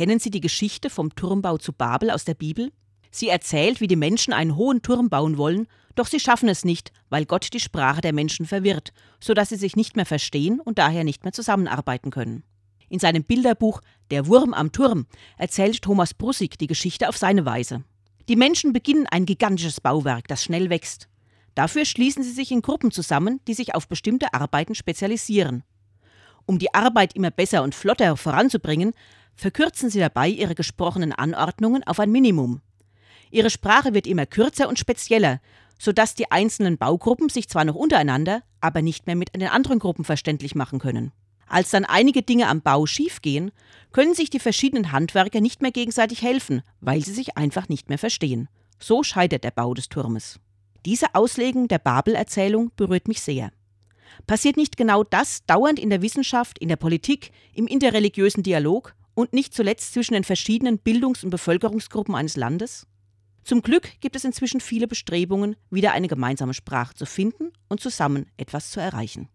Kennen Sie die Geschichte vom Turmbau zu Babel aus der Bibel? Sie erzählt, wie die Menschen einen hohen Turm bauen wollen, doch sie schaffen es nicht, weil Gott die Sprache der Menschen verwirrt, so dass sie sich nicht mehr verstehen und daher nicht mehr zusammenarbeiten können. In seinem Bilderbuch Der Wurm am Turm erzählt Thomas Brussig die Geschichte auf seine Weise. Die Menschen beginnen ein gigantisches Bauwerk, das schnell wächst. Dafür schließen sie sich in Gruppen zusammen, die sich auf bestimmte Arbeiten spezialisieren. Um die Arbeit immer besser und flotter voranzubringen, verkürzen sie dabei ihre gesprochenen Anordnungen auf ein Minimum. Ihre Sprache wird immer kürzer und spezieller, sodass die einzelnen Baugruppen sich zwar noch untereinander, aber nicht mehr mit den anderen Gruppen verständlich machen können. Als dann einige Dinge am Bau schiefgehen, können sich die verschiedenen Handwerker nicht mehr gegenseitig helfen, weil sie sich einfach nicht mehr verstehen. So scheitert der Bau des Turmes. Diese Auslegung der Babel-Erzählung berührt mich sehr. Passiert nicht genau das dauernd in der Wissenschaft, in der Politik, im interreligiösen Dialog und nicht zuletzt zwischen den verschiedenen Bildungs- und Bevölkerungsgruppen eines Landes? Zum Glück gibt es inzwischen viele Bestrebungen, wieder eine gemeinsame Sprache zu finden und zusammen etwas zu erreichen.